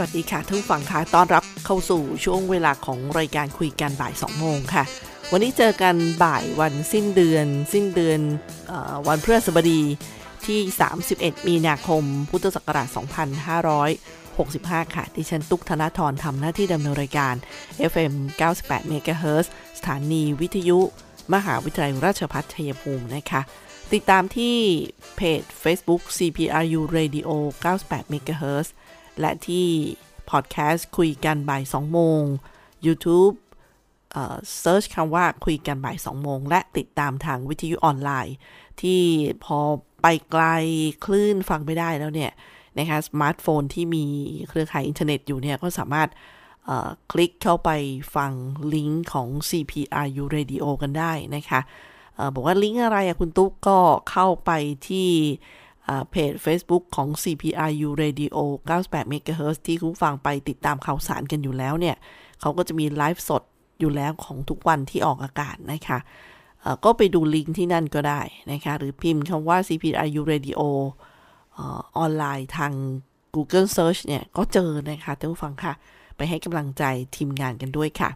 วัสดีค่ะทุกฝั่งค่ะต้อนรับเข้าสู่ช่วงเวลาของรายการคุยกันบ่าย 2 โมงค่ะ วันนี้เจอกันบ่ายวันสิ้นเดือน สิ้นเดือนอวันพฤหัสบดีที่ 31 มีนาคม พุทธศักราช 2565 ค่ะ ดิฉัน ตุกธนาธรทำหน้าที่ดำเนินรายการ FM 98 MHz สถานีวิทยุ มหาวิทยาลัยราชภัฏชัยภูมินะคะติดตามที่เพจ Facebook CPRU Radio 98 MHz และที่พอดแคสต์คุยกันบ่าย 2 โมง YouTube เอ่อ search คำว่าคุยกันบ่าย 2 โมง และติดตามทางวิทยุออนไลน์ ที่พอไปไกลคลื่นฟังไม่ได้แล้วเนี่ยนะคะสมาร์ทโฟนที่มีเครือข่ายอินเทอร์เน็ตอยู่เนี่ย ก็สามารถคลิกเข้าไปฟังลิงก์ของ CPRU Radio กันได้นะคะอบอกว่าลิงก์อะไรอะคุณตุ๊กก็เข้าไปที่ เพจ Facebook ของ CPRU Radio 98 MHz ที่คุณฟังไปติดตามข่าวสารกันอยู่แล้วเนี่ย เขาก็จะมีไลฟ์สดอยู่แล้วของทุกวันที่ออกอากาศนะคะก็ไปดูลิงก์ที่นั่นก็ได้นะคะ หรือพิมพ์คำว่า CPRU Radio ออนไลน์ทาง Google Search เนี่ย ก็เจอนะคะท่านผู้ฟังค่ะ ไปให้กำลังใจทีมงานกันด้วยค่ะ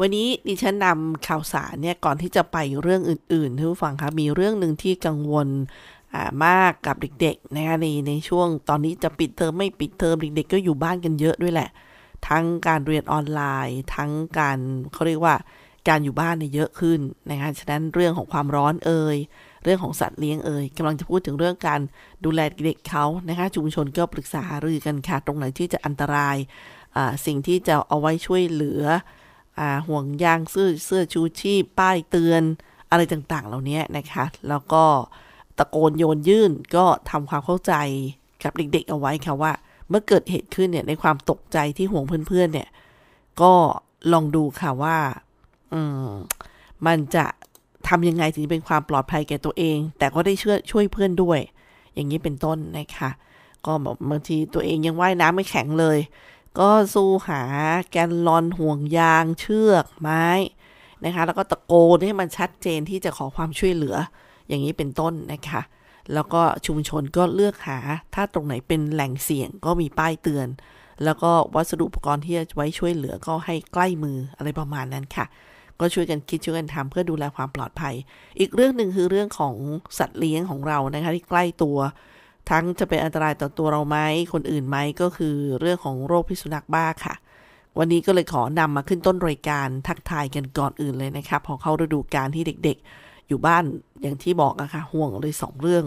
วันนี้ดิฉันนำข่าวสารเนี่ยก่อนที่จะไปเรื่องอื่นๆท่านผู้ฟังคะมีเรื่องหนึ่งที่กังวลมากกับเด็กๆนะคะในในช่วงตอนนี้จะปิดเทอมไม่ปิดเทอมเด็กๆก็อยู่บ้านกันเยอะด้วยแหละ ทั้งการเรียนออนไลน์ ทั้งการเขาเรียกว่าการอยู่บ้านเนี่ยเยอะขึ้นนะคะฉะนั้นเรื่องของความร้อนเอ่ยเรื่องของสัตว์เลี้ยงเอ่ยกำลังจะพูดถึงเรื่องการดูแลเด็กเขานะคะชุมชนก็ปรึกษาหารือกันค่ะตรงไหนที่จะอันตรายสิ่งที่จะเอาไว้ช่วยเหลือ ห่วงยางเสื้อเสื้อชูชีพป้ายเตือนอะไรต่างๆ เหล่านี้นะคะ แล้วก็ตะโกนโยนยื่นก็ทำความเข้าใจกับเด็กๆ เอาไว้ค่ะว่า เมื่อเกิดเหตุขึ้นเนี่ยในความตกใจที่ห่วงเพื่อนๆ เนี่ย ก็ลองดูค่ะว่า อืม มันจะทำยังไงถึงเป็นความปลอดภัยแก่ตัวเอง แต่ก็ได้ช่วยช่วยเพื่อนด้วย อย่างนี้เป็นต้นนะคะ ก็บางทีตัวเองยังว่ายน้ำไม่แข็งเลย ก็สู้หาแกนลอนห่วงยางเชือกไม้นะคะ แล้วก็ตะโกนให้มันชัดเจนที่จะขอความช่วยเหลือ อย่างนี้เป็นต้นนะคะ แล้วก็ชุมชนก็เลือกหา ถ้าตรงไหนเป็นแหล่งเสี่ยงก็มีป้ายเตือน แล้วก็วัสดุอุปกรณ์ที่จะไว้ช่วยเหลือก็ให้ใกล้มืออะไรประมาณนั้นค่ะ ก็ช่วยกันคิดช่วยกันทำเพื่อดูแลความปลอดภัย อีกเรื่องหนึ่งคือเรื่องของสัตว์เลี้ยงของเรานะคะที่ใกล้ตัว ทั้งจะเป็นอันตรายต่อตัวเราไหมคนอื่นไหมก็คือเรื่องของโรคพิษสุนัขบ้าค่ะ วันนี้ก็เลยขอนำมาขึ้นต้นรายการทักทายกันก่อนอื่นเลยนะคะพอเข้าฤดูกาลที่เด็กๆ อยู่บ้านอย่างที่บอกอะค่ะห่วงเลยสองเรื่อง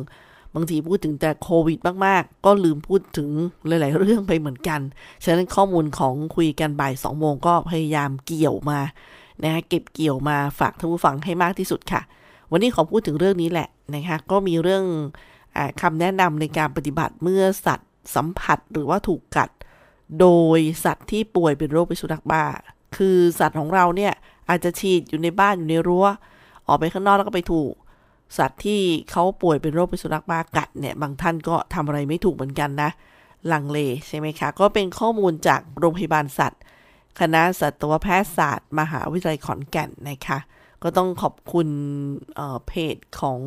บางทีพูดถึงแต่โควิดมากๆ ก็ลืมพูดถึงหลาย ๆ เรื่องไปเหมือนกัน ฉะนั้นข้อมูลของคุยกันบ่าย2โมงก็พยายามเกี่ยวมานะคะเก็บเกี่ยวมาฝากท่านผู้ฟังให้มากที่สุดค่ะ วันนี้ขอพูดถึงเรื่องนี้แหละนะคะก็มีเรื่อง คำแนะนำในการปฏิบัติเมื่อสัตว์สัมผัสหรือว่าถูกกัด โดยสัตว์ที่ป่วยเป็นโรคพิษสุนัขบ้า คือสัตว์ของเราเนี่ยอาจจะฉีดอยู่ในบ้านอยู่ในรั้ว ออกไปข้างนอกแล้วก็ไปถูก สัตว์ที่เขาป่วยเป็นโรคพิษสุนัขบ้ากัดเนี่ยบางท่านก็ทำอะไรไม่ถูกเหมือนกันนะลังเลใช่ไหมคะ ก็เป็นข้อมูลจากโรงพยาบาลสัตว์ คณะสัตวแพทยศาสตร์ มหาวิทยาลัยขอนแก่นนะคะ ก็ต้องขอบคุณเเพจของ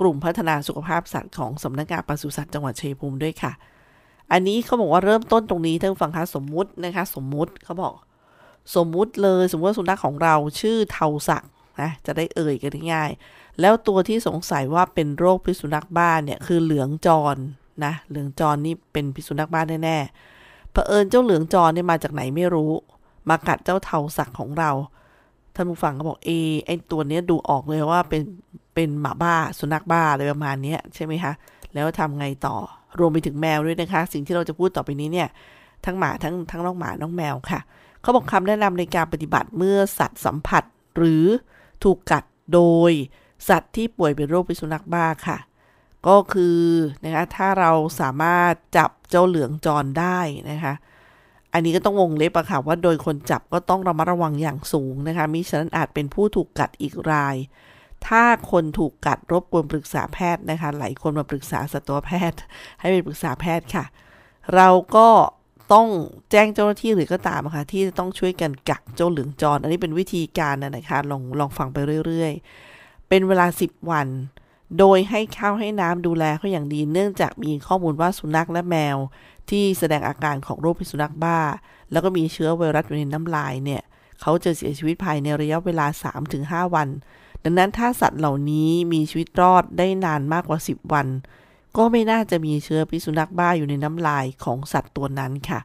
กลุ่มพัฒนาสุขภาพสัตว์ของสำนักงานปศุสัตว์จังหวัดชัยภูมิด้วยค่ะ อันนี้เขาบอกว่าเริ่มต้นตรงนี้ท่านฟังคะสมมุตินะคะ สมมุติเขาบอก สมมุติเลยสมมติว่าสุนัขของเราชื่อเทาสักนะจะได้เอ่ยกันง่าย แล้วตัวที่สงสัยว่าเป็นโรคพิษสุนัขบ้านเนี่ยคือเหลืองจรนะเหลืองจรนี่เป็นพิษสุนัขบ้านแน่ๆเผอิญเจ้าเหลืองจรเนี่ยมาจากไหนไม่รู้ มากัดเจ้าเทาสักของเรา ท่านผู้ฟังก็บอกเอไอตัวเนี้ยดูออกเลยว่าเป็นเป็นหมาบ้าสุนัขบ้าอะไรประมาณนี้ใช่ไหมคะ แล้วทำไงต่อรวมไปถึงแมวด้วยนะคะ สิ่งที่เราจะพูดต่อไปนี้เนี่ย ทั้งหมาทั้งทั้งน้องหมาน้องแมวค่ะ เขาบอกคำแนะนำในการปฏิบัติเมื่อสัตว์สัมผัส หรือถูกกัดโดยสัตว์ที่ป่วยเป็นโรคพิษสุนัขบ้าค่ะ ก็คือนะคะถ้าเราสามารถจับเจ้าเหลืองจรได้นะคะ อันนี้ก็ต้องวงเล็บอะค่ะว่าโดยคนจับก็ต้องระมัดระวังอย่างสูงนะคะมิฉะนั้นอาจเป็นผู้ถูกกัดอีกราย ถ้าคนถูกกัดรบกวนปรึกษาแพทย์นะคะหลายคนมาปรึกษาสัตวแพทย์ ให้ไปปรึกษาแพทย์ค่ะ เราก็ต้องแจ้งเจ้าหน้าที่หรือก็ตามค่ะที่ต้องช่วยกันกักเจ้าเหลืองจรอันนี้เป็นวิธีการนะคะลองลองฟังไปเรื่อยๆ เป็นเวลา 10 วัน โดยให้ข้าวให้น้ำดูแลเขาอย่างดีเนื่องจากมีข้อมูลว่าสุนัขและแมว ที่แสดงอาการของโรคพิษสุนัขบ้า แล้วก็มีเชื้อไวรัสอยู่ในน้ำลายเนี่ยเขาจะเสียชีวิตภายในระยะเวลา 3-5 วัน ดังนั้นถ้าสัตว์เหล่านี้มีชีวิตรอดได้นานมากกว่า 10 วัน ก็ไม่น่าจะมีเชื้อพิษสุนัขบ้าอยู่ในน้ำลายของสัตว์ตัวนั้นค่ะ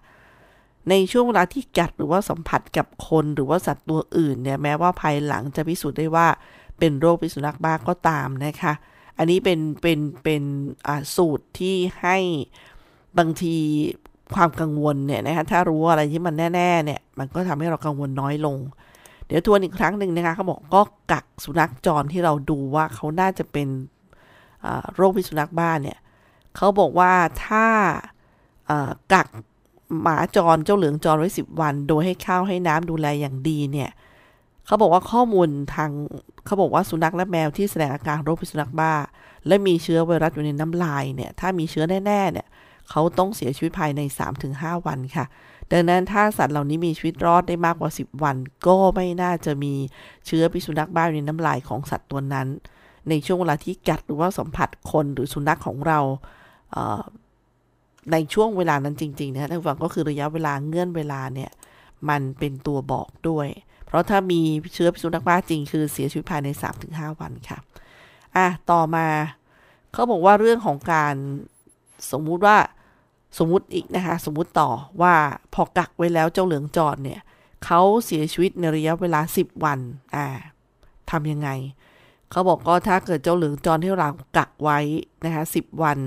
ในช่วงเวลาที่กัดหรือว่าสัมผัสกับคนหรือว่าสัตว์ตัวอื่นเนี่ยแม้ว่าภายหลังจะพิสูจน์ได้ว่าเป็นโรคพิษสุนัขบ้าก็ตามนะคะ อันนี้เป็นเป็นเป็นสูตรที่ให้ บางทีความกังวลเนี่ยนะคะถ้ารู้อะไรที่มันแน่ๆเนี่ย มันก็ทำให้เรากังวลน้อยลง เดี๋ยวทวนอีกครั้งหนึ่งนะคะเขาบอกก็กักสุนัขจรที่เราดูว่าเขาน่าจะเป็นโรคพิษสุนัขบ้าเนี่ยเขาบอกว่าถ้ากักหมาจรเจ้าเหลืองจรไว้สิบวัน โดยให้ข้าวให้น้ำดูแลอย่างดีเนี่ยเขาบอกว่าข้อมูลทางเขาบอกว่าสุนัขและแมวที่แสดงอาการโรคพิษสุนัขบ้า และมีเชื้อไวรัสอยู่ในน้ำลายเนี่ยถ้ามีเชื้อแน่ๆเนี่ย เขาต้องเสียชีวิตภายใน 3-5 วันค่ะ ดังนั้นถ้าสัตว์เหล่านี้มีชีวิตรอดได้มากกว่า 10 วัน ก็ไม่น่าจะมีเชื้อพิษสุนัขบ้าในน้ำลายของสัตว์ตัวนั้น ในช่วงเวลาที่กัดหรือว่าสัมผัสคนหรือสุนัขของเราในช่วงเวลานั้นจริงๆนะท่านฟังก็คือระยะเวลาเงื่อนเวลาเนี่ยมันเป็นตัวบอกด้วย เพราะถ้ามีเชื้อพิษสุนัขบ้าจริงคือเสียชีวิตภายใน 3-5 วันค่ะอะต่อมาเขาบอกว่าเรื่องของการสมมุติว่า สมมติอีกนะคะ สมมติต่อว่าพอกักไว้แล้วเจ้าเหลืองจอดเนี่ยเขาเสียชีวิตในระยะเวลา 10 วัน อ่าทำยังไง เขาบอกก็ถ้าเกิดเจ้าเหลืองจอดที่เรากักไว้นะคะสิวัน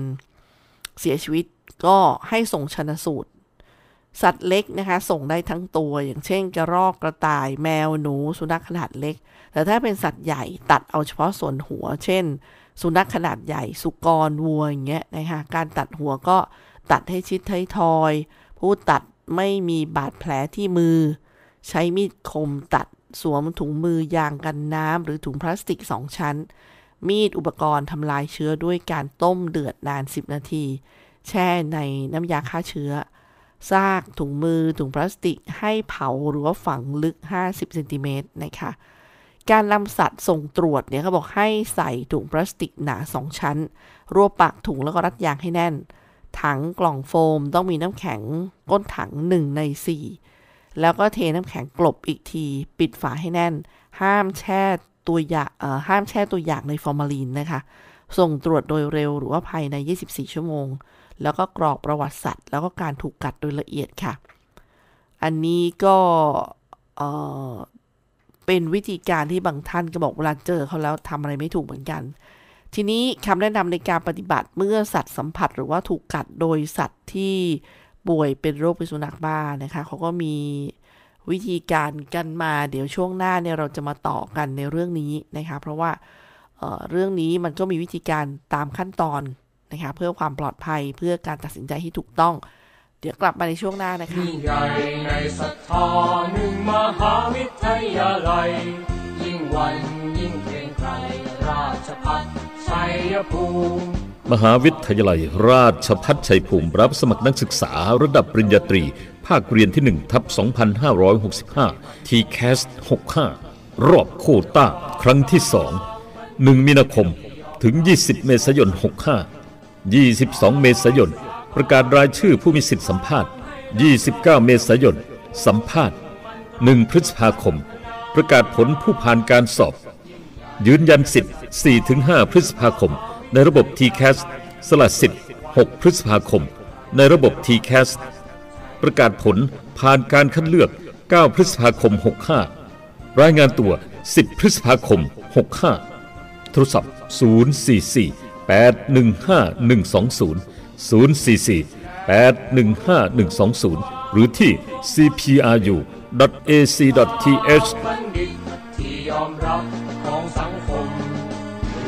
เสียชีวิตก็ให้ส่งชนสูตร สัตว์เล็กนะคะ ส่งได้ทั้งตัว อย่างเช่น กระรอกกระต่ายแมวหนู สุนัขขนาดเล็ก แต่ถ้าเป็นสัตว์ใหญ่ตัดเอาเฉพาะส่วนหัว เช่น สุนัขขนาดใหญ่ สุกรวัวอย่างเงี้ยนะคะการตัดหัวก็ ตัดให้ชิดไททอย ผู้ตัดไม่มีบาดแผลที่มือ ใช้มีดคมตัดสวมถุงมือยางกันน้ำหรือถุงพลาสติกสองชั้น มีดอุปกรณ์ทำลายเชื้อด้วยการต้มเดือดนาน 10 นาที แช่ในน้ำยาฆ่าเชื้อ ซากถุงมือถุงพลาสติกให้เผาหรือว่าฝังลึก 50เซนติเมตรนะคะการนำสัตว์ส่งตรวจเนี่ยเขาบอกให้ใส่ถุงพลาสติกหนา2ชั้น รวบปากถุงแล้วก็รัดยางให้แน่น ถังกล่องโฟมต้องมีน้ำแข็งก้นถัง 1 ใน 4 แล้วก็เทน้ำแข็งกลบอีกที ปิดฝาให้แน่น ห้ามแช่ตัวอย่างห้ามแช่ตัวอย่างในฟอร์มาลีนนะคะ ส่งตรวจโดยเร็วหรือว่าภายใน 24 ชั่วโมง แล้วก็กรอกประวัติสัตว์ แล้วก็การถูกกัดโดยละเอียดค่ะ อันนี้ก็เป็นวิธีการที่บางท่านก็บอกเวลาเจอเขาแล้วทำอะไรไม่ถูกเหมือนกัน ทีนี้คำแนะนำในการปฏิบัติเมื่อสัตว์สัมผัสหรือว่าถูกกัดโดยสัตว์ที่ป่วยเป็นโรคพิษสุนัขบ้านะคะเขาก็มีวิธีการกันมาเดี๋ยวช่วงหน้าเนี่ยเราจะมาต่อกันในเรื่องนี้นะคะเพราะว่าเเรื่องนี้มันก็มีวิธีการตามขั้นตอนนะคะเพื่อความปลอดภัยเพื่อการตัดสินใจที่ถูกต้อง เดี๋ยวกลับมาในช่วงหน้านะคะยิ่งใหญ่ในศรัทธาหนึ่งมหาวิทยาลัย ยิ่งวันยิ่งเกรงไกรราชพัฒชั ยภูมิ มหาวิทยาลัยราชพัฒชัยภูมิรับสมัครนักศึกษาระดับปริญญาตรี ภาคเรียนที่1ทับ 2565 t c a s 65 รอบโคต้า ครั้งที่ 2 1 มีนาคม ถึง 20 เมษายน 65 22 เมษายน ประกาศรายชื่อผู้มีสิทธิสัมภาษณ์ 29 เมษายน สัมภาษณ์ 1 พฤษภาคม ประกาศผลผู้ผ่านการสอบ ยืนยันสิทธิ์ 4-5 พฤษภาคม ในระบบ TCAS สละสิทธิ์ 6 พฤษภาคม ในระบบ TCAS ประกาศผลผ่านการคัดเลือก 9 พฤษภาคม 65 รายงานตัว 10 พฤษภาคม 65 โทรศัพท์ 044 815 120 044 815 120 หรือที่ cpru.ac.th ที่ยอมรับ ของสังคม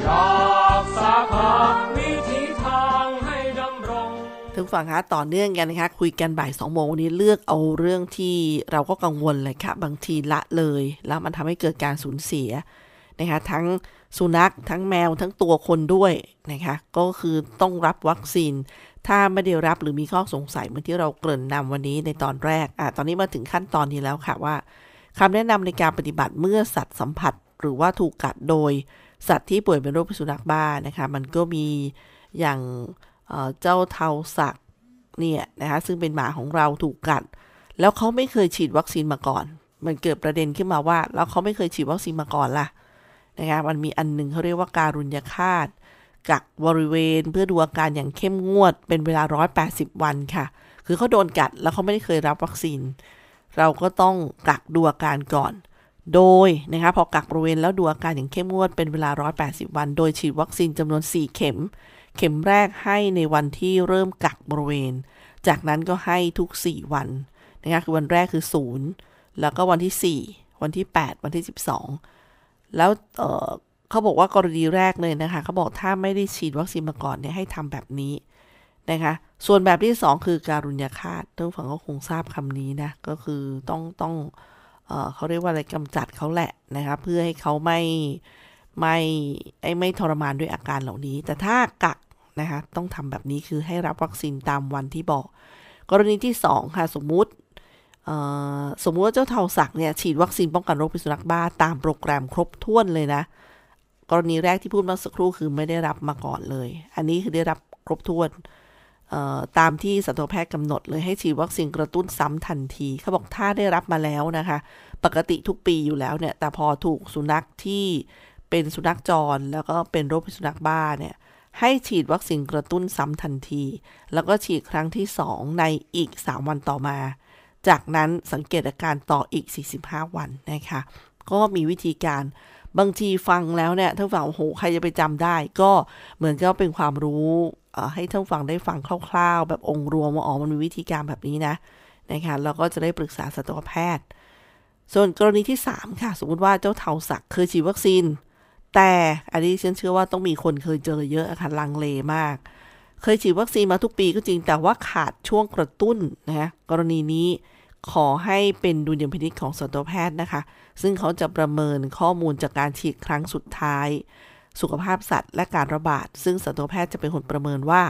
รักษาภาวิถีทางให้ดำรงถึงฝั่งคะต่อเนื่องกันนะคะคุยกันบ่ายสองโมงวันนี้เลือกเอาเรื่องที่เราก็กังวลเลยค่ะ บางทีละเลย แล้วมันทำให้เกิดการสูญเสียนะคะทั้งสุนัขทั้งแมวทั้งตัวคนด้วยนะคะก็คือต้องรับวัคซีน ถ้าไม่ได้รับหรือมีข้อสงสัยเหมือนที่เราเกริ่นนำวันนี้ในตอนแรกอะตอนนี้มาถึงขั้นตอนนี้แล้วค่ะว่าคำแนะนำในการปฏิบัติเมื่อสัตว์สัมผัส หรือว่าถูกกัดโดยสัตว์ที่ป่วยเป็นโรคพิษสุนัขบ้านะคะ มันก็มีอย่างเเจ้าเทาสักเนี่ยนะคะซึ่งเป็นหมาของเราถูกกัด แล้วเขาไม่เคยฉีดวัคซีนมาก่อน มันเกิดประเด็นขึ้นมาว่า แล้วเขาไม่เคยฉีดวัคซีนมาก่อนล่ะนะคะมันมีอันหนึ่งเขาเรียกว่าการุญยฆาตกักบริเวณเพื่อดูอาการอย่างเข้มงวด เป็นเวลา 180 วันค่ะ คือเขาโดนกัดแล้วเขาไม่ได้เคยรับวัคซีน เราก็ต้องกักดูอาการก่อน โดยนะคะพอกักบริเวณแล้วดูอาการอย่างเข้มงวดเป็นเวลา 180 วัน โดยฉีดวัคซีนจำนวน 4 เข็ม เข็มแรกให้ในวันที่เริ่มกักบริเวณ จากนั้นก็ให้ทุก 4 วันนะคะคือวันแรกคือ 0 แล้วก็วันที่ 4 วันที่ 8 วันที่ 12 แล้วเเขาบอกว่ากรณีแรกเลยนะคะเขาบอกถ้าไม่ได้ฉีดวัคซีนมาก่อนเนี่ยให้ทำแบบนี้นะคะส่วนแบบที่ 2 คือการุญยฆาตท่านผู้ฟังก็คงทราบคำนี้นะก็คือต้องต้องอ่อ เขาเรียกว่าอะไรกำจัดเขาแหละนะคะเพื่อให้เขาไม่ไม่ไอ้ไม่ทรมานด้วยอาการเหล่านี้ แต่ถ้ากักนะคะต้องทำแบบนี้คือให้รับวัคซีนตามวันที่บอก กรณีที่ 2 ค่ะสมมุติสมมุติว่าเจ้าเทาสักเนี่ยฉีดวัคซีนป้องกันโรคพิษสุนัขบ้าตามโปรแกรมครบถ้วนเลยนะ กรณีแรกที่พูดเมื่อสักครู่คือไม่ได้รับมาก่อนเลย อันนี้คือได้รับครบถ้วน ตามที่สัตวแพทย์กำหนดเลยให้ฉีดวัคซีนกระตุ้นซ้ำทันที เขาบอกถ้าได้รับมาแล้วนะคะ ปกติทุกปีอยู่แล้วเนี่ย แต่พอถูกสุนัขที่เป็นสุนัขจร แล้วก็เป็นโรคพิษสุนัขบ้าเนี่ยให้ฉีดวัคซีนกระตุ้นซ้ำทันที แล้วก็ฉีดครั้งที่ 2 ในอีก 3 วันต่อมา จากนั้นสังเกตอาการต่ออีก 45 วันนะคะ ก็มีวิธีการ บางทีฟังแล้วเนี่ยท่านฟังโอ้โหใครจะไปจำได้ ก็เหมือนก็เป็นความรู้ให้ท่านฟังได้ฟังคร่าวๆ แบบองค์รวมว่าอ๋อมันมีวิธีการแบบนี้นะนะคะแล้วก็จะได้ปรึกษาสัตวแพทย์ ส่วนกรณีที่ 3 ค่ะ สมมติว่าเจ้าเทาสักเคยฉีดวัคซีน แต่อันนี้ฉันเชื่อว่าต้องมีคนเคยเจอเยอะอะค่ะลังเลมาก เคยฉีดวัคซีนมาทุกปีก็จริงแต่ว่าขาดช่วงกระตุ้นนะกรณีนี้ ขอให้เป็นดุลยพินิจของสัตวแพทย์นะคะ ซึ่งเขาจะประเมินข้อมูลจากการฉีดครั้งสุดท้าย สุขภาพสัตว์และการระบาด ซึ่งสัตวแพทย์จะเป็นคนประเมินว่า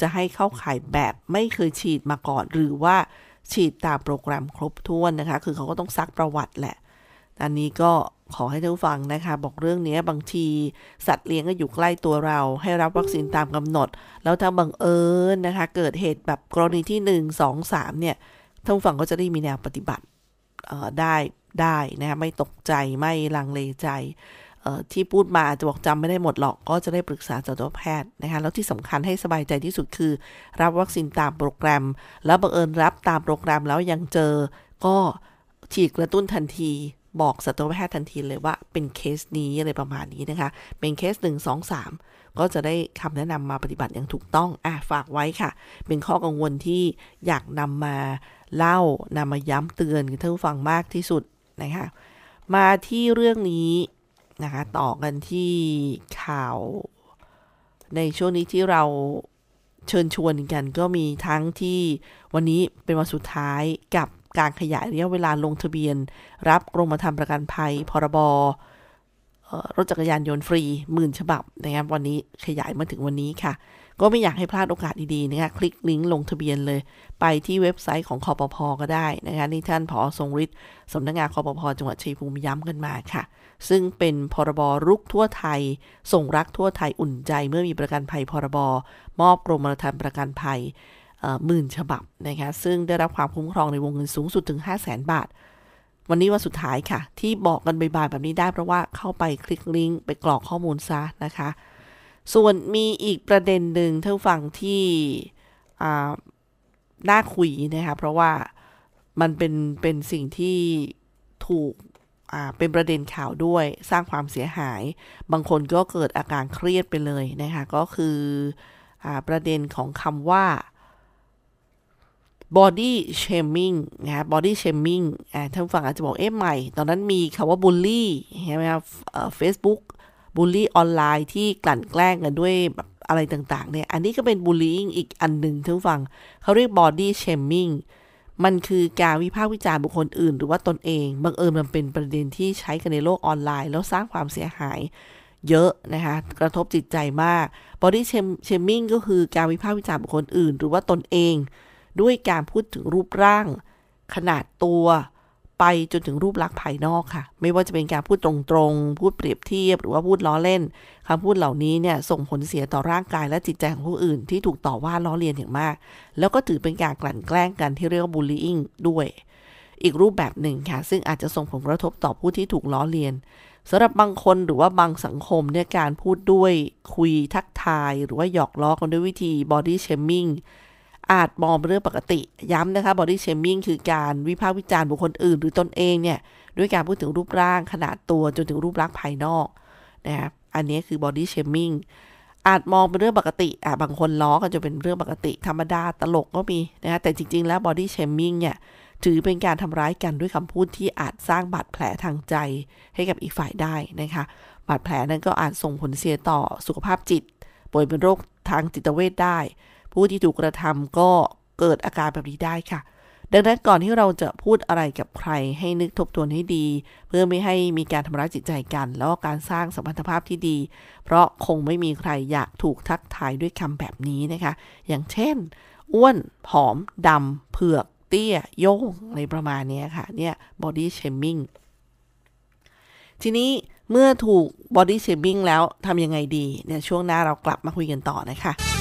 จะให้เข้าข่ายแบบไม่เคยฉีดมาก่อน หรือว่าฉีดตามโปรแกรมครบถ้วนนะคะ คือเขาก็ต้องซักประวัติแหละ อันนี้ก็ขอให้ท่านผู้ฟังนะคะ บอกเรื่องนี้บางที สัตว์เลี้ยงก็อยู่ใกล้ตัวเรา ให้รับวัคซีนตามกำหนด แล้วถ้าบังเอิญนะคะ เกิดเหตุแบบกรณีที่ 1 2 3 เนี่ย ท่านผู้ฟังก็จะได้มีแนวปฏิบัติได้ได้นะคะไม่ตกใจไม่ลังเลใจที่พูดมาอาจจะบอกจำไม่ได้หมดหรอก ก็จะได้ปรึกษาสัตวแพทย์นะคะแล้วที่สำคัญให้สบายใจที่สุดคือ รับวัคซีนตามโปรแกรม แล้วบังเอิญรับตามโปรแกรมแล้วยังเจอก็ฉีดกระตุ้นทันที บอกสัตวแพทย์ทันทีเลยว่าเป็นเคสนี้อะไรประมาณนี้นะคะ เป็นเคส 1 2 3 ก็จะได้คำแนะนำมาปฏิบัติอย่างถูกต้องอะฝากไว้ค่ะ เป็นข้อกังวลที่อยากนำมาเล่านำมาย้ำเตือนท่านผู้ฟังมากที่สุดนะคะมาที่เรื่องนี้นะคะต่อกันที่ข่าว ในช่วงนี้ที่เราเชิญชวนกันก็มีทั้งที่วันนี้เป็นวันสุดท้ายกับ การขยายระยะเวลาลงทะเบียน รับกรมธรรม์ประกันภัย พรบรถจักรยานยนต์ฟรีหมื่นฉบับนะครับวันนี้ขยายมาถึงวันนี้ค่ะ ก็ไม่อยากให้พลาดโอกาสดีๆนะคะคลิกลิงก์ลงทะเบียนเลย ไปที่เว็บไซต์ของคอปพอก็ได้นะคะนี่ท่านผอทรงฤทธิ์สำนักงานคอปพอจังหวัดชัยภูมิย้ำกันมาค่ะ ซึ่งเป็นพรบรุกทั่วไทย ส่งรักทั่วไทยอุ่นใจเมื่อมีประกันภัยพรบมอบกรมธรรม์ประกันภัย หมื่นฉบับนะคะซึ่งได้รับความคุ้มครองในวงเงินสูงสุดถึง 5 0 0แสนบาท วันนี้วันสุดท้ายค่ะ ที่บอกกันบ่ายๆแบบนี้ได้เพราะว่าเข้าไปคลิกลิงก์ไปกรอกข้อมูลซะนะคะ ส่วนมีอีกประเด็นหนึ่งท่านฟังที่น่าคุยนะคะเพราะว่ามันเป็นเป็นสิ่งที่ถูกเป็นประเด็นข่าวด้วยสร้างความเสียหาย บางคนก็เกิดอาการเครียดไปเลยนะคะก็คืออประเด็นของคำว่า body shaming นะ body shaming ท่านฟังอาจจะบอกเอ๊ะใหม่ ตอนนั้นมีคำว่า bully ใช่ไหมครับเฟซบุ๊กบูลลี่ออนไลน์ที่กลั่นแกล้งกันด้วยแบบอะไรต่างๆเนี่ย อันนี้ก็เป็นบูลลี่อีกอันหนึ่งท่านฟัง เขาเรียก body shaming มันคือการวิพากษ์วิจารณ์บุคคลอื่น หรือว่าตนเอง บังเอิญมันเป็นประเด็นที่ใช้กันในโลกออนไลน์ แล้วสร้างความเสียหายเยอะนะคะ กระทบจิตใจมาก body shaming ก็คือการวิพากษ์วิจารณ์บุคคลอื่น หรือว่าตนเอง ด้วยการพูดถึงรูปร่าง ขนาดตัว ไปจนถึงรูปลักษณ์ภายนอกค่ะ ไม่ว่าจะเป็นการพูดตรงๆ พูดเปรียบเทียบ หรือว่าพูดล้อเล่นคำพูดเหล่านี้เนี่ยส่งผลเสียต่อร่างกายและจิตใจของผู้อื่น ที่ถูกต่อว่าล้อเลียนอย่างมาก แล้วก็ถือเป็นการกลั่นแกล้งกันที่เรียกว่าบูลลี่ด้วย อีกรูปแบบหนึ่งค่ะ ซึ่งอาจจะส่งผลกระทบต่อผู้ที่ถูกล้อเลียนสำหรับบางคนหรือว่าบางสังคมเนี่ยการพูดด้วยคุยทักทาย หรือว่าหยอกล้อกันด้วยวิธี body shaming อาจมองเป็นเรื่องปกติ ย้ำนะคะ body shaming คือการวิพากษ์วิจารณ์บุคคลอื่น หรือตนเองเนี่ย ด้วยการพูดถึงรูปร่างขนาดตัวจนถึงรูปลักษณ์ภายนอกนะครับอันนี้คือ body shaming อาจมองเป็นเรื่องปกติอะบางคนล้อกันจะเป็นเรื่องปกติ ธรรมดาตลกก็มีนะแต่จริง ๆ แล้ว body shaming เนี่ย ถือเป็นการทำร้ายกันด้วยคำพูดที่อาจสร้างบาดแผลทางใจให้กับอีกฝ่ายได้นะคะบาดแผลนั้นก็อาจส่งผลเสียต่อสุขภาพจิต ป่วยเป็นโรคทางจิตเวชได้ ผู้ที่ถูกกระทำก็เกิดอาการแบบนี้ได้ค่ะ ดังนั้นก่อนที่เราจะพูดอะไรกับใครให้นึกทบทวนให้ดี เพื่อไม่ให้มีการทำร้ายจิตใจกัน แล้วก็การสร้างสัมพันธภาพที่ดี เพราะคงไม่มีใครอยากถูกทักทายด้วยคำแบบนี้นะคะ อย่างเช่น อ้วนผอมดำเผือกเตี้ยโยงอะไรประมาณนี้ค่ะ เนี่ย body shaming ทีนี้เมื่อถูก body shaming แล้วทำยังไงดีเนี่ยช่วงหน้าเรากลับมาคุยกันต่อนะคะ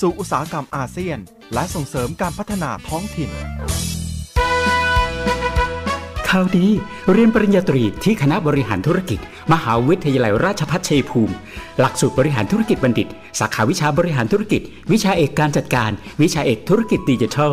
สู่อุตสาหกรรมอาเซียน และส่งเสริมการพัฒนาท้องถิ่นข่าวดีเรียนปริญญาตรีที่คณะบริหารธุรกิจ มหาวิทยาลัยราชภัฏชัยภูมิ หลักสูตรบริหารธุรกิจบัณฑิต สาขาวิชาบริหารธุรกิจ วิชาเอกการจัดการ วิชาเอกธุรกิจดิจิทัล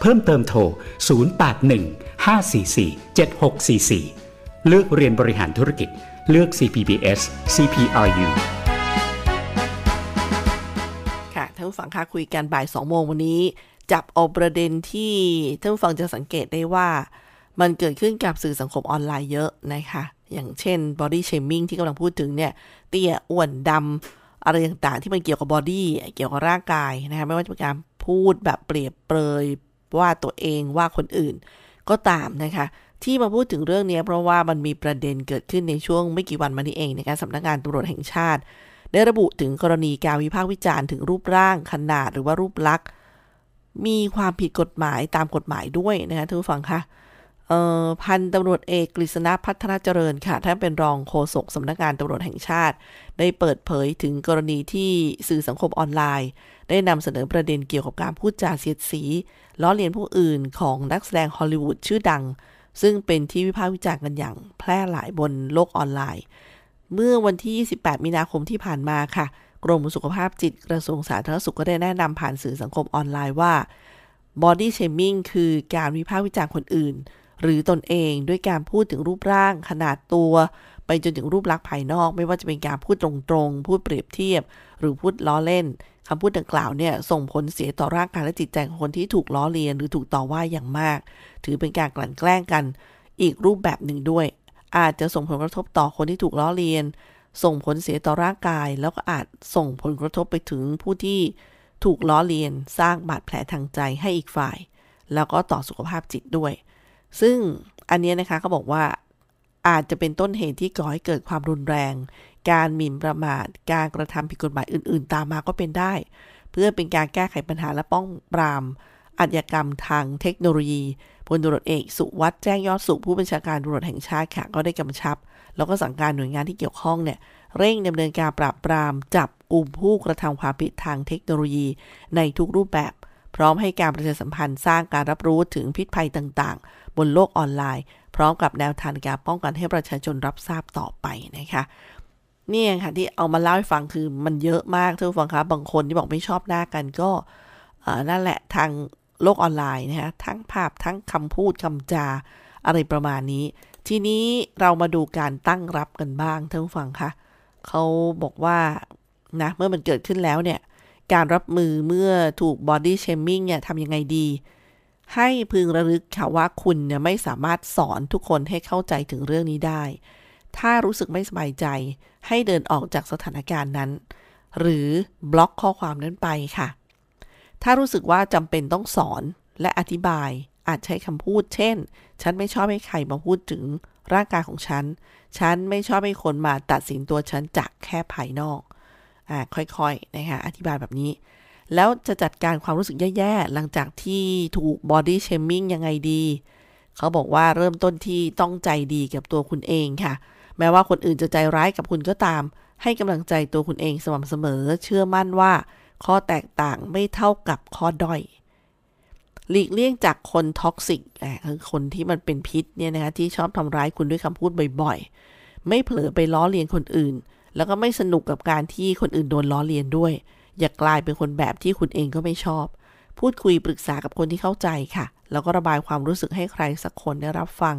เพิ่มเติมโทร 081 544 7644 เลือกเรียนบริหารธุรกิจ เลือก CPBS CPRU ค่ะท่านผู้ฟังคะคุยกันบ่าย 2 โมงวันนี้ จับเอาประเด็นที่ท่านผู้ฟังจะสังเกตได้ว่า มันเกิดขึ้นกับสื่อสังคมออนไลน์เยอะนะคะ อย่างเช่น body shaming ที่กำลังพูดถึงเนี่ย เตี้ยอ้วนดำอะไรต่างๆ ที่มันเกี่ยวกับบอดี้เกี่ยวกับร่างกายนะคะไม่ว่าจะเป็นการพูดแบบเปรียบเปรย ว่าตัวเองว่าคนอื่น ก็ตามนะคะ ที่มาพูดถึงเรื่องนี้เพราะว่ามันมีประเด็นเกิดขึ้นในช่วงไม่กี่วันมานี้เองนะคะสำนักงานตำรวจแห่งชาติ ได้ระบุถึงกรณีการวิพากษ์วิจารณ์ถึงรูปร่างขนาดหรือว่ารูปลักษณ์มีความผิดกฎหมายตามกฎหมายด้วยนะคะทุกฝังคะพันตำรวจเอกกฤษณะพัฒนาเจริญค่ะท่านเป็นรองโฆษกสำนักงานตำรวจแห่งชาติ ได้เปิดเผยถึงกรณีที่สื่อสังคมออนไลน์ ได้นำเสนอประเด็นเกี่ยวกับการพูดจาเสียดสี ล้อเลียนผู้อื่นของนักแสดงฮอลลีวูดชื่อดัง ซึ่งเป็นที่วิพากษ์วิจารณ์กันอย่างแพร่หลายบนโลกออนไลน์ เมื่อวันที่ 28 มีนาคมที่ผ่านมาค่ะ กรมสุขภาพจิตกระทรวงสาธารณสุขก็ได้แนะนำผ่านสื่อสังคมออนไลน์ว่า body shaming คือการวิพากษ์วิจารณ์คนอื่น หรือตนเองด้วยการพูดถึงรูปร่างขนาดตัวไปจนถึงรูปลักษณ์ภายนอก ไม่ว่าจะเป็นการพูดตรงๆ พูดเปรียบเทียบ หรือพูดล้อเล่น คำพูดดังกล่าวเนี่ยส่งผลเสียต่อร่างกายและจิตใจของคนที่ถูกล้อเลียนหรือถูกต่อว่าอย่างมาก ถือเป็นการกลั่นแกล้งกันอีกรูปแบบหนึ่งด้วย อาจจะส่งผลกระทบต่อคนที่ถูกล้อเลียน ส่งผลเสียต่อร่างกาย แล้วก็อาจส่งผลกระทบไปถึงผู้ที่ถูกล้อเลียน สร้างบาดแผลทางใจให้อีกฝ่าย แล้วก็ต่อสุขภาพจิตด้วย ซึ่งอันนี้นะคะเขาบอกว่าอาจจะเป็นต้นเหตุที่ก่อให้เกิดความรุนแรง การหมิ่นประมาท การกระทำผิดกฎหมายอื่น ๆ ตามมาก็เป็นได้ เพื่อเป็นการแก้ไขปัญหาและป้องปรามอาชญากรรมทางเทคโนโลยีพลตรวจเอกสุวัสด์แจ้งยอดสุขผู้บัญชาการตำรวจแห่งชาติค่ะก็ได้กำชับ แล้วก็สั่งการหน่วยงานที่เกี่ยวข้องเนี่ยเร่งดำเนินการปราบปราม จับกลุ่มผู้กระทำความผิดทางเทคโนโลยีในทุกรูปแบบ พร้อมให้การประชาสัมพันธ์สร้างการรับรู้ถึงพิษภัยต่างๆ บนโลกออนไลน์ พร้อมกับแนวทางการป้องกันให้ประชาชนรับทราบต่อไปนะคะ นี่ค่ะที่เอามาเล่าให้ฟังคือมันเยอะมากท่านผู้ฟังคะบางคนที่บอกไม่ชอบหน้ากันก็นั่นแหละทางโลกออนไลน์นะคะทั้งภาพทั้งคำพูดคำจาอะไรประมาณนี้ ทีนี้เรามาดูการตั้งรับกันบ้างท่านผู้ฟังคะเขาบอกว่านะเมื่อมันเกิดขึ้นแล้วเนี่ย การรับมือเมื่อถูก body shaming เนี่ยทำยังไงดี ให้พึงระลึกค่ะว่าคุณเนี่ยไม่สามารถสอนทุกคนให้เข้าใจถึงเรื่องนี้ได้ ถ้ารู้สึกไม่สบายใจ ให้เดินออกจากสถานการณ์นั้น หรือบล็อกข้อความนั้นไปค่ะ ถ้ารู้สึกว่าจำเป็นต้องสอนและอธิบายอาจใช้คำพูด เช่น ฉันไม่ชอบให้ใครมาพูดถึงร่างกายของฉัน ฉันไม่ชอบให้คนมาตัดสินตัวฉันจากแค่ภายนอก อ่า ค่อยๆ นะคะ อธิบายแบบนี้ แล้วจะจัดการความรู้สึกแย่ๆ หลังจากที่ถูก body shaming ยังไงดี เขาบอกว่าเริ่มต้นที่ต้องใจดีกับตัวคุณเองค่ะ แม้ว่าคนอื่นจะใจร้ายกับคุณก็ตาม ให้กำลังใจตัวคุณเองสม่ำเสมอ เชื่อมั่นว่า ข้อแตกต่างไม่เท่ากับข้อด้อย หลีกเลี่ยงจากคน toxic คือคนที่มันเป็นพิษเนี่ยนะคะที่ชอบทำร้ายคุณด้วยคำพูดบ่อยๆ ไม่เผลอไปล้อเลียนคนอื่น แล้วก็ไม่สนุกกับการที่คนอื่นโดนล้อเลียนด้วย อย่ากลายเป็นคนแบบที่คุณเองก็ไม่ชอบ พูดคุยปรึกษากับคนที่เข้าใจค่ะ แล้วก็ระบายความรู้สึกให้ใครสักคนได้รับฟัง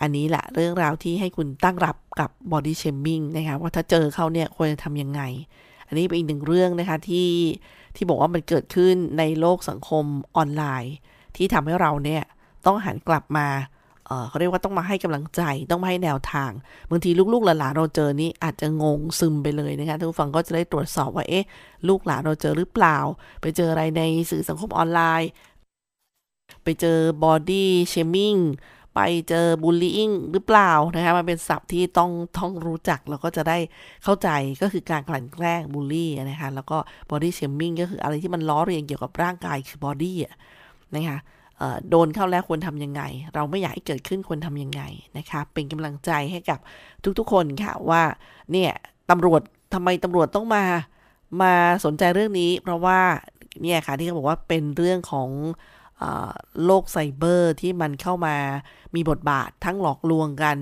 อันนี้แหละเรื่องราวที่ให้คุณตั้งรับกับ body shaming นะคะว่าถ้าเจอเขาเนี่ยควรจะทำยังไง อันนี้เป็นอีกหนึ่งเรื่องนะคะที่ที่บอกว่ามันเกิดขึ้นในโลกสังคมออนไลน์ ที่ทำให้เราเนี่ยต้องหันกลับมาเขาเรียกว่าต้องมาให้กำลังใจต้องมาให้แนวทางบางทีลูกๆหลานเราเจอนี้อาจจะงงซึมไปเลยนะคะท่านผู้ฟังก็จะได้ตรวจสอบว่าเอ๊ะลูกหลานเราเจอหรือเปล่า ไปเจออะไรในสื่อสังคมออนไลน์ ไปเจอ body shaming ไปเจอ bullying หรือเปล่านะคะมันเป็นศัพท์ที่ต้องต้องรู้จักแล้วก็จะได้เข้าใจก็คือการกลั่นแกล้งบูลลี่นะคะแล้วก็ body shaming ก็คืออะไรที่มันล้อเลียนเกี่ยวกับร่างกายคือ body นะคะโดนเข้าแล้วควรทำยังไง เราไม่อยากให้เกิดขึ้นควรทำยังไงนะคะเป็นกำลังใจให้กับทุกๆคนค่ะว่าเนี่ยตำรวจทำไมตำรวจต้องมามาสนใจเรื่องนี้ เพราะว่าเนี่ยค่ะที่เขาบอกว่าเป็นเรื่องของ โลกไซเบอร์ที่มันเข้ามามีบทบาททั้งหลอกลวงกัน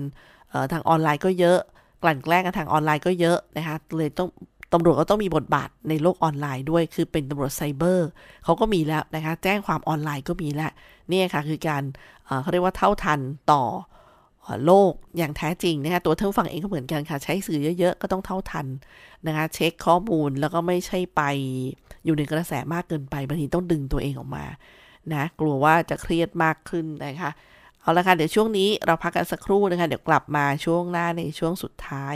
ทางออนไลน์ก็เยอะกลั่นแกล้งกันทางออนไลน์ก็เยอะนะคะเลยต้องตำรวจก็ต้องมีบทบาทในโลกออนไลน์ด้วย คือเป็นตำรวจไซเบอร์เขาก็มีแล้วนะคะ แจ้งความออนไลน์ก็มีแล้วนี่ค่ะคือการเขาเรียกว่าเท่าทันต่อโลกอย่างแท้จริงนะคะตัวเท่าฝั่งเองก็เหมือนกันค่ะ ใช้สื่อเยอะๆ ก็ต้องเท่าทันนะคะ เช็คข้อมูลแล้วก็ไม่ใช่ไปอยู่ในกระแสมากเกินไปบางทีต้องดึงตัวเองออกมา นะกลัวว่าจะเครียดมากขึ้นนะคะเอาละค่ะ เดี๋ยวช่วงนี้เราพักกันสักครู่นะคะ เดี๋ยวกลับมาช่วงหน้าในช่วงสุดท้าย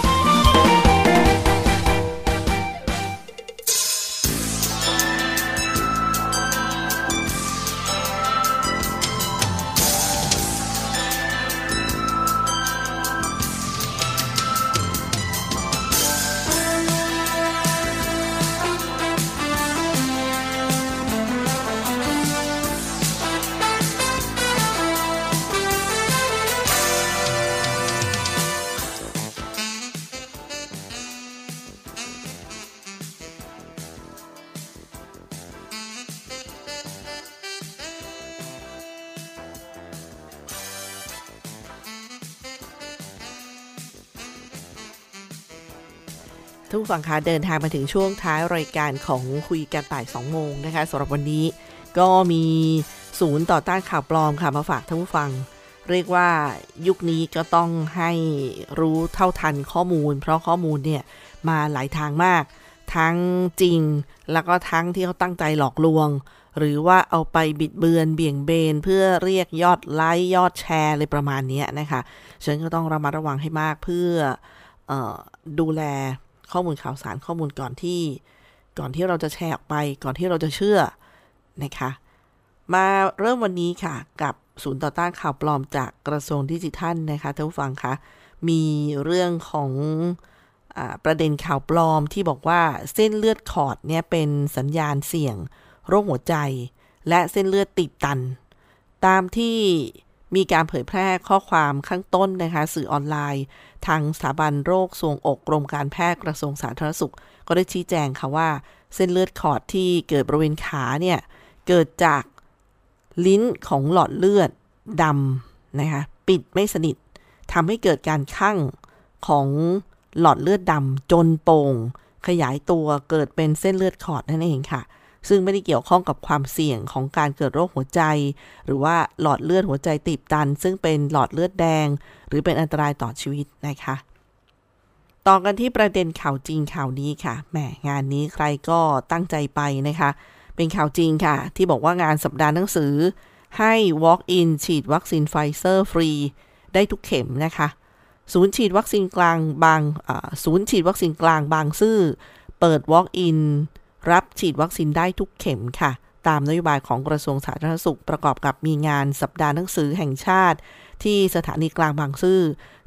ทุกฝั่งคะเดินทางมาถึงช่วงท้ายรายการของคุยกันบ่าย2โมงนะคะสำหรับวันนี้ก็มีศูนย์ต่อต้านข่าวปลอมค่ะมาฝากท่านผู้ฟัง เรียกว่ายุคนี้ก็ต้องให้รู้เท่าทันข้อมูล เพราะข้อมูลเนี่ยมาหลายทางมาก ทั้งจริงแล้วก็ทั้งที่เขาตั้งใจหลอกลวง หรือว่าเอาไปบิดเบือนเบี่ยงเบน เพื่อเรียกยอดไลค์ยอดแชร์อะไรประมาณนี้นะคะฉันก็ต้องระมัดระวังให้มากเพื่อออดูแล ข้อมูลข่าวสารข้อมูลก่อนที่ ก่อนที่เราจะแชร์ออกไป ก่อนที่เราจะเชื่อนะคะ มาเริ่มวันนี้ค่ะ กับศูนย์ต่อต้านข่าวปลอมจากกระทรวงดิจิทัลนะคะท่านผู้ฟังคะมีเรื่องของอประเด็นข่าวปลอมที่บอกว่าเส้นเลือดขอดเนี่ยเป็นสัญญาณเสี่ยง โรคหัวใจ และเส้นเลือดติดตัน ตามที่ มีการเผยแพร่ข้อความข้างต้นนะคะสื่อออนไลน์ ทางสถาบันโรคทรวงอกกรมการแพทย์กระทรวงสาธารณสุข ก็ได้ชี้แจงค่ะว่า เส้นเลือดขอดที่เกิดบริเวณขาเนี่ย เกิดจากลิ้นของหลอดเลือดดำนะคะปิดไม่สนิททำให้เกิดการคั่งของหลอดเลือดดำจนโป่งขยายตัวเกิดเป็นเส้นเลือดขอดนั่นเองค่ะ ซึ่งไม่ได้เกี่ยวข้องกับความเสี่ยงของการเกิดโรคหัวใจ หรือว่าหลอดเลือดหัวใจตีบตัน ซึ่งเป็นหลอดเลือดแดง หรือเป็นอันตรายต่อชีวิตนะคะต่อกันที่ประเด็นข่าวจริงข่าวนี้ค่ะ แหมงานนี้ใครก็ตั้งใจไปนะคะ เป็นข่าวจริงค่ะ ที่บอกว่างานสัปดาห์หนังสือ ให้ Walk-in ฉีดวัคซีนไฟเซอร์ฟรี ได้ทุกเข็มนะคะ ศูนย์ฉีดวัคซีนกลางบางศูนย์ฉีดวัคซีนกลางบางซื่อ เปิด Walk-in รับฉีดวัคซีนได้ทุกเข็มค่ะ ตามนโยบายของกระทรวงสาธารณสุขประกอบกับมีงานสัปดาห์หนังสือแห่งชาติ ที่สถานีกลางบางซื่อ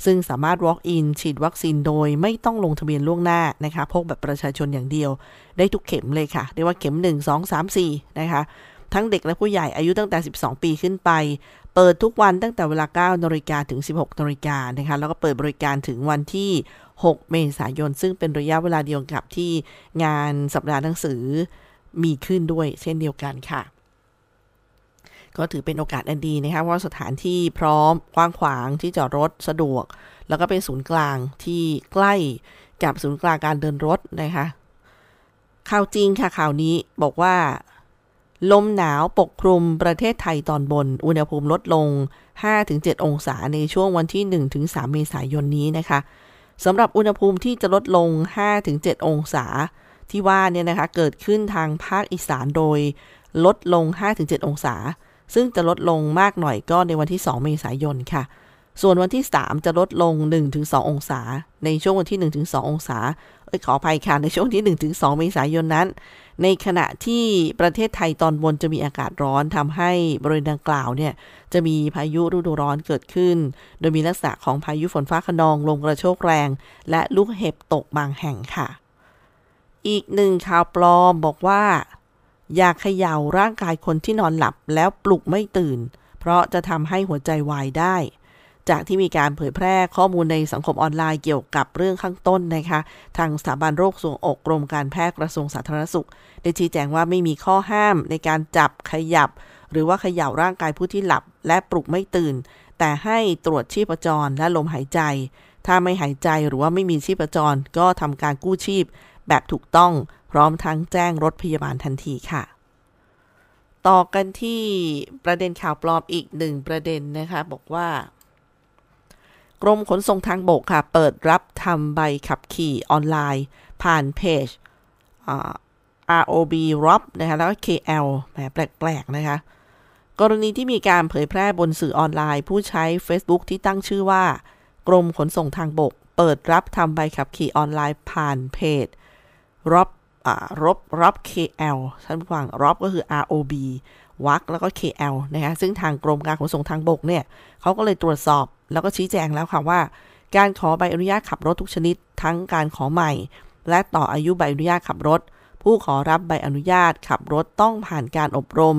ซึ่งสามารถ Walk-in ฉีดวัคซีนโดยไม่ต้องลงทะเบียนล่วงหน้านะคะพกแบบประชาชนอย่างเดียว ได้ทุกเข็มเลยค่ะเรียกว่าเข็ม 1 2 3 4 นะคะ ทั้งเด็กและผู้ใหญ่อายุตั้งแต่ 12 ปีขึ้นไป เปิดทุกวันตั้งแต่เวลา 9นาฬิกาถึง 16นาฬิกานะคะ แล้วก็เปิดบริการถึงวันที่ 6 เมษายน ซึ่งเป็นระยะเวลาเดียวกับที่งานสัปดาห์หนังสือมีขึ้นด้วยเช่นเดียวกันค่ะ ก็ถือเป็นโอกาสอันดีนะคะว่าสถานที่พร้อมกว้างขวางที่จอดรถสะดวก แล้วก็เป็นศูนย์กลางที่ใกล้กับศูนย์กลางการเดินรถนะคะข่าวจริงค่ะข่าวนี้บอกว่า ลมหนาวปกคลุมประเทศไทยตอนบน อุณหภูมิลดลง 5-7 องศาในช่วงวันที่ 1-3 เมษายนนี้นะคะสำหรับอุณหภูมิที่จะลดลง 5-7 องศา ที่ว่าเนี่ยนะคะเกิดขึ้นทางภาคอีสานโดยลดลง 5-7 องศา ซึ่งจะลดลงมากหน่อยก็ในวันที่ 2 เมษายนค่ะ ส่วนวันที่ 3 จะลดลง 1-2 องศา ในช่วงวันที่ 1-2 องศาเอ้ยขออภัยค่ะในช่วงที่ 1-2 เมษายนนั้น ในขณะที่ประเทศไทยตอนบนจะมีอากาศร้อนทำให้บริเวณดังกล่าวเนี่ยจะมีพายุฤดูร้อนเกิดขึ้น โดยมีลักษณะของพายุฝนฟ้าขนองลมกระโชกแรง และลูกเห็บตกบางแห่งค่ะ อีกหนึ่งข่าวปลอมบอกว่า อย่าเขย่าร่างกายคนที่นอนหลับแล้วปลุกไม่ตื่น เพราะจะทำให้หัวใจวายได้ จากที่มีการเผยแพร่ข้อมูลในสังคมออนไลน์เกี่ยวกับเรื่องข้างต้นนะคะ ทางสถาบันโรคทรวงอกกรมการแพทย์กระทรวงสาธารณสุข ได้ชี้แจงว่าไม่มีข้อห้ามในการจับขยับ หรือว่าเขย่าร่างกายผู้ที่หลับ และปลุกไม่ตื่น แต่ให้ตรวจชีพจรและลมหายใจ ถ้าไม่หายใจหรือว่าไม่มีชีพจร ก็ทำการกู้ชีพ แบบถูกต้อง พร้อมทั้งแจ้งรถพยาบาลทันทีค่ะต่อกันที่ประเด็นข่าวปลอมอีกหนึ่งประเด็นนะคะ บอกว่า กรมขนส่งทางบกค่ะ เปิดรับทำใบขับขี่ออนไลน์ ผ่านเพจ ROB ROB นะคะแล้วก็ KL แหมแปลกๆ นะคะ กรณีที่มีการเผยแพร่บนสื่อออนไลน์ ผู้ใช้ Facebook ที่ตั้งชื่อว่า กรมขนส่งทางบก เปิดรับทำใบขับขี่ออนไลน์ผ่านเพจ ROB อ่ารบรบ KL ท่านผู้ฟังรบก็คือ ROB วักแล้วก็ KL นะคะซึ่งทางกรมการขนส่งทางบกเนี่ยเขาก็เลยตรวจสอบแล้วก็ชี้แจงแล้วค่ะว่า การขอใบอนุญาตขับรถทุกชนิด ทั้งการขอใหม่ และต่ออายุใบอนุญาตขับรถ ผู้ขอรับใบอนุญาตขับรถต้องผ่านการอบรม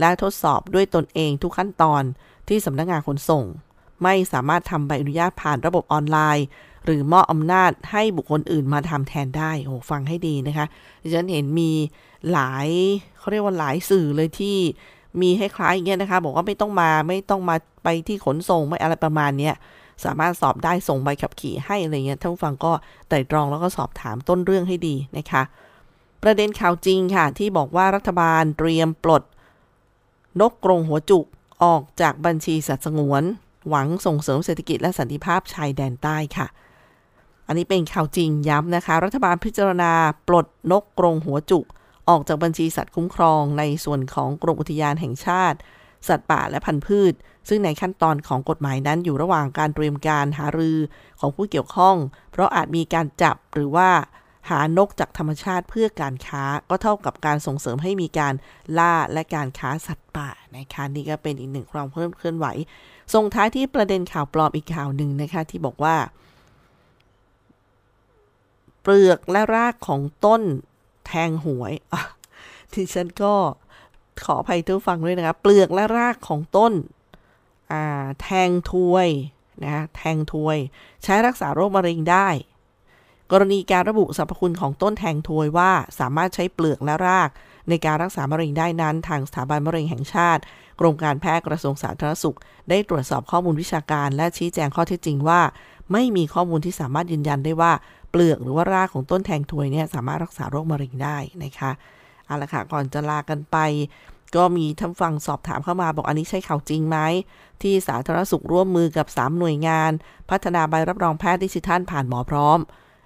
และทดสอบด้วยตนเองทุกขั้นตอนที่สำนักงานขนส่ง ไม่สามารถทำใบอนุญาตผ่านระบบออนไลน์ หรือมอบอำนาจให้บุคคลอื่นมาทำแทนได้โอ้ฟังให้ดีนะคะดิฉันเห็นมีหลายเขาเรียกว่าหลายสื่อเลยที่มีให้คล้ายอย่างเงี้ยนะคะ บอกว่าไม่ต้องมาไม่ต้องมาไปที่ขนส่งไม่อะไรประมาณเนี้ยสามารถสอบได้ส่งใบขับขี่ให้อะไรเงี้ยท่านผู้ฟังก็ไต่ตรองแล้วก็สอบถามต้นเรื่องให้ดีนะคะ ประเด็นข่าวจริงค่ะ ที่บอกว่ารัฐบาลเตรียมปลด นกกรงหัวจุกออกจากบัญชีสัตว์สงวน หวังส่งเสริมเศรษฐกิจและสันติภาพชายแดนใต้ค่ะ อันนี้เป็นข่าวจริงย้ำนะคะ รัฐบาลพิจารณาปลดนกกรงหัวจุก ออกจากบัญชีสัตว์คุ้มครองในส่วนของกรมอุทยานแห่งชาติ สัตว์ป่าและพันธุ์พืช ซึ่งในขั้นตอนของกฎหมายนั้นอยู่ระหว่างการเตรียมการหารือของผู้เกี่ยวข้อง เพราะอาจมีการจับหรือว่าหานกจากธรรมชาติเพื่อการค้าก็เท่ากับการส่งเสริมให้มีการล่าและการค้าสัตว์ป่านะคะนี่ก็เป็นอีกหนึ่งความเพิ่มเคลื่อนไหว ส่งท้ายที่ประเด็นข่าวปลอมอีกข่าวหนึ่งนะคะที่บอกว่า เปลือกและรากของต้น แทงหวยที่ฉันก็ขออภัยทุกฟังด้วยนะคะเปลือกและรากของต้นแทงทวยนะแทงทวย ใช้รักษาโรคมะเร็งได้ กรณีการระบุสรรพคุณของต้นแทงทวยว่าสามารถใช้เปลือกและรากในการรักษามะเร็งได้นั้น ทางสถาบันมะเร็งแห่งชาติ กรมการแพทย์กระทรวงสาธารณสุข ได้ตรวจสอบข้อมูลวิชาการ และชี้แจงข้อเท็จจริงว่า ไม่มีข้อมูลที่สามารถยืนยันได้ว่า เปลือกหรือว่ารากของต้นแทงทวยเนี่ยสามารถรักษาโรคมะเร็งได้นะคะเอาละค่ะก่อนจะลากันไป ก็มีท่านฟังสอบถามเข้ามาบอกอันนี้ใช่ข่าวจริงไหม ที่สาธารณสุขร่วมมือกับ 3 หน่วยงาน พัฒนาใบรับรองแพทย์ดิจิทัลผ่านหมอพร้อม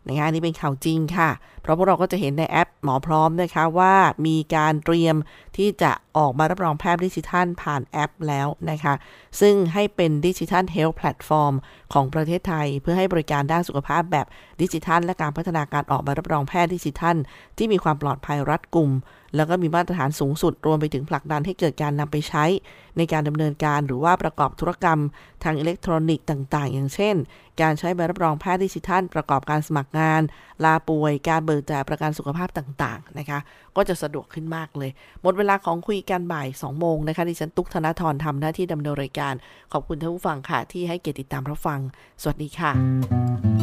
ในงานนี้เป็นข่าวจริงค่ะ เพราะพวกเราก็จะเห็นในแอปหมอพร้อมนะคะว่ามีการเตรียม ที่จะออกมารับรองแพทย์ดิจิทัลผ่านแอปแล้วนะคะ ซึ่งให้เป็น digital health platform ของประเทศไทย เพื่อให้บริการด้านสุขภาพแบบดิจิทัล และการพัฒนาการออกใบรับรองแพทย์ดิจิทัล ที่มีความปลอดภัยรัดกุม แล้วก็มีมาตรฐานสูงสุด รวมไปถึงผลักดันให้เกิดการนำไปใช้ ในการดำเนินการหรือว่าประกอบธุรกรรมทางอิเล็กทรอนิกส์ต่าง ๆ อย่างเช่น การใช้ใบรับรองแพทย์ดิจิทัล ประกอบการสมัครงาน ลาป่วย การเบิกจ่ายประกันสุขภาพต่าง ๆ นะคะก็จะสะดวกขึ้นมากเลย หมดเวลาของคุยกันบ่าย2โมงนะคะดิฉันตุ๊กธนาธรทำหน้าที่ดำเนินรายการ ขอบคุณท่านผู้ฟังค่ะที่ให้เกียรติติดตามรับฟัง สวัสดีค่ะ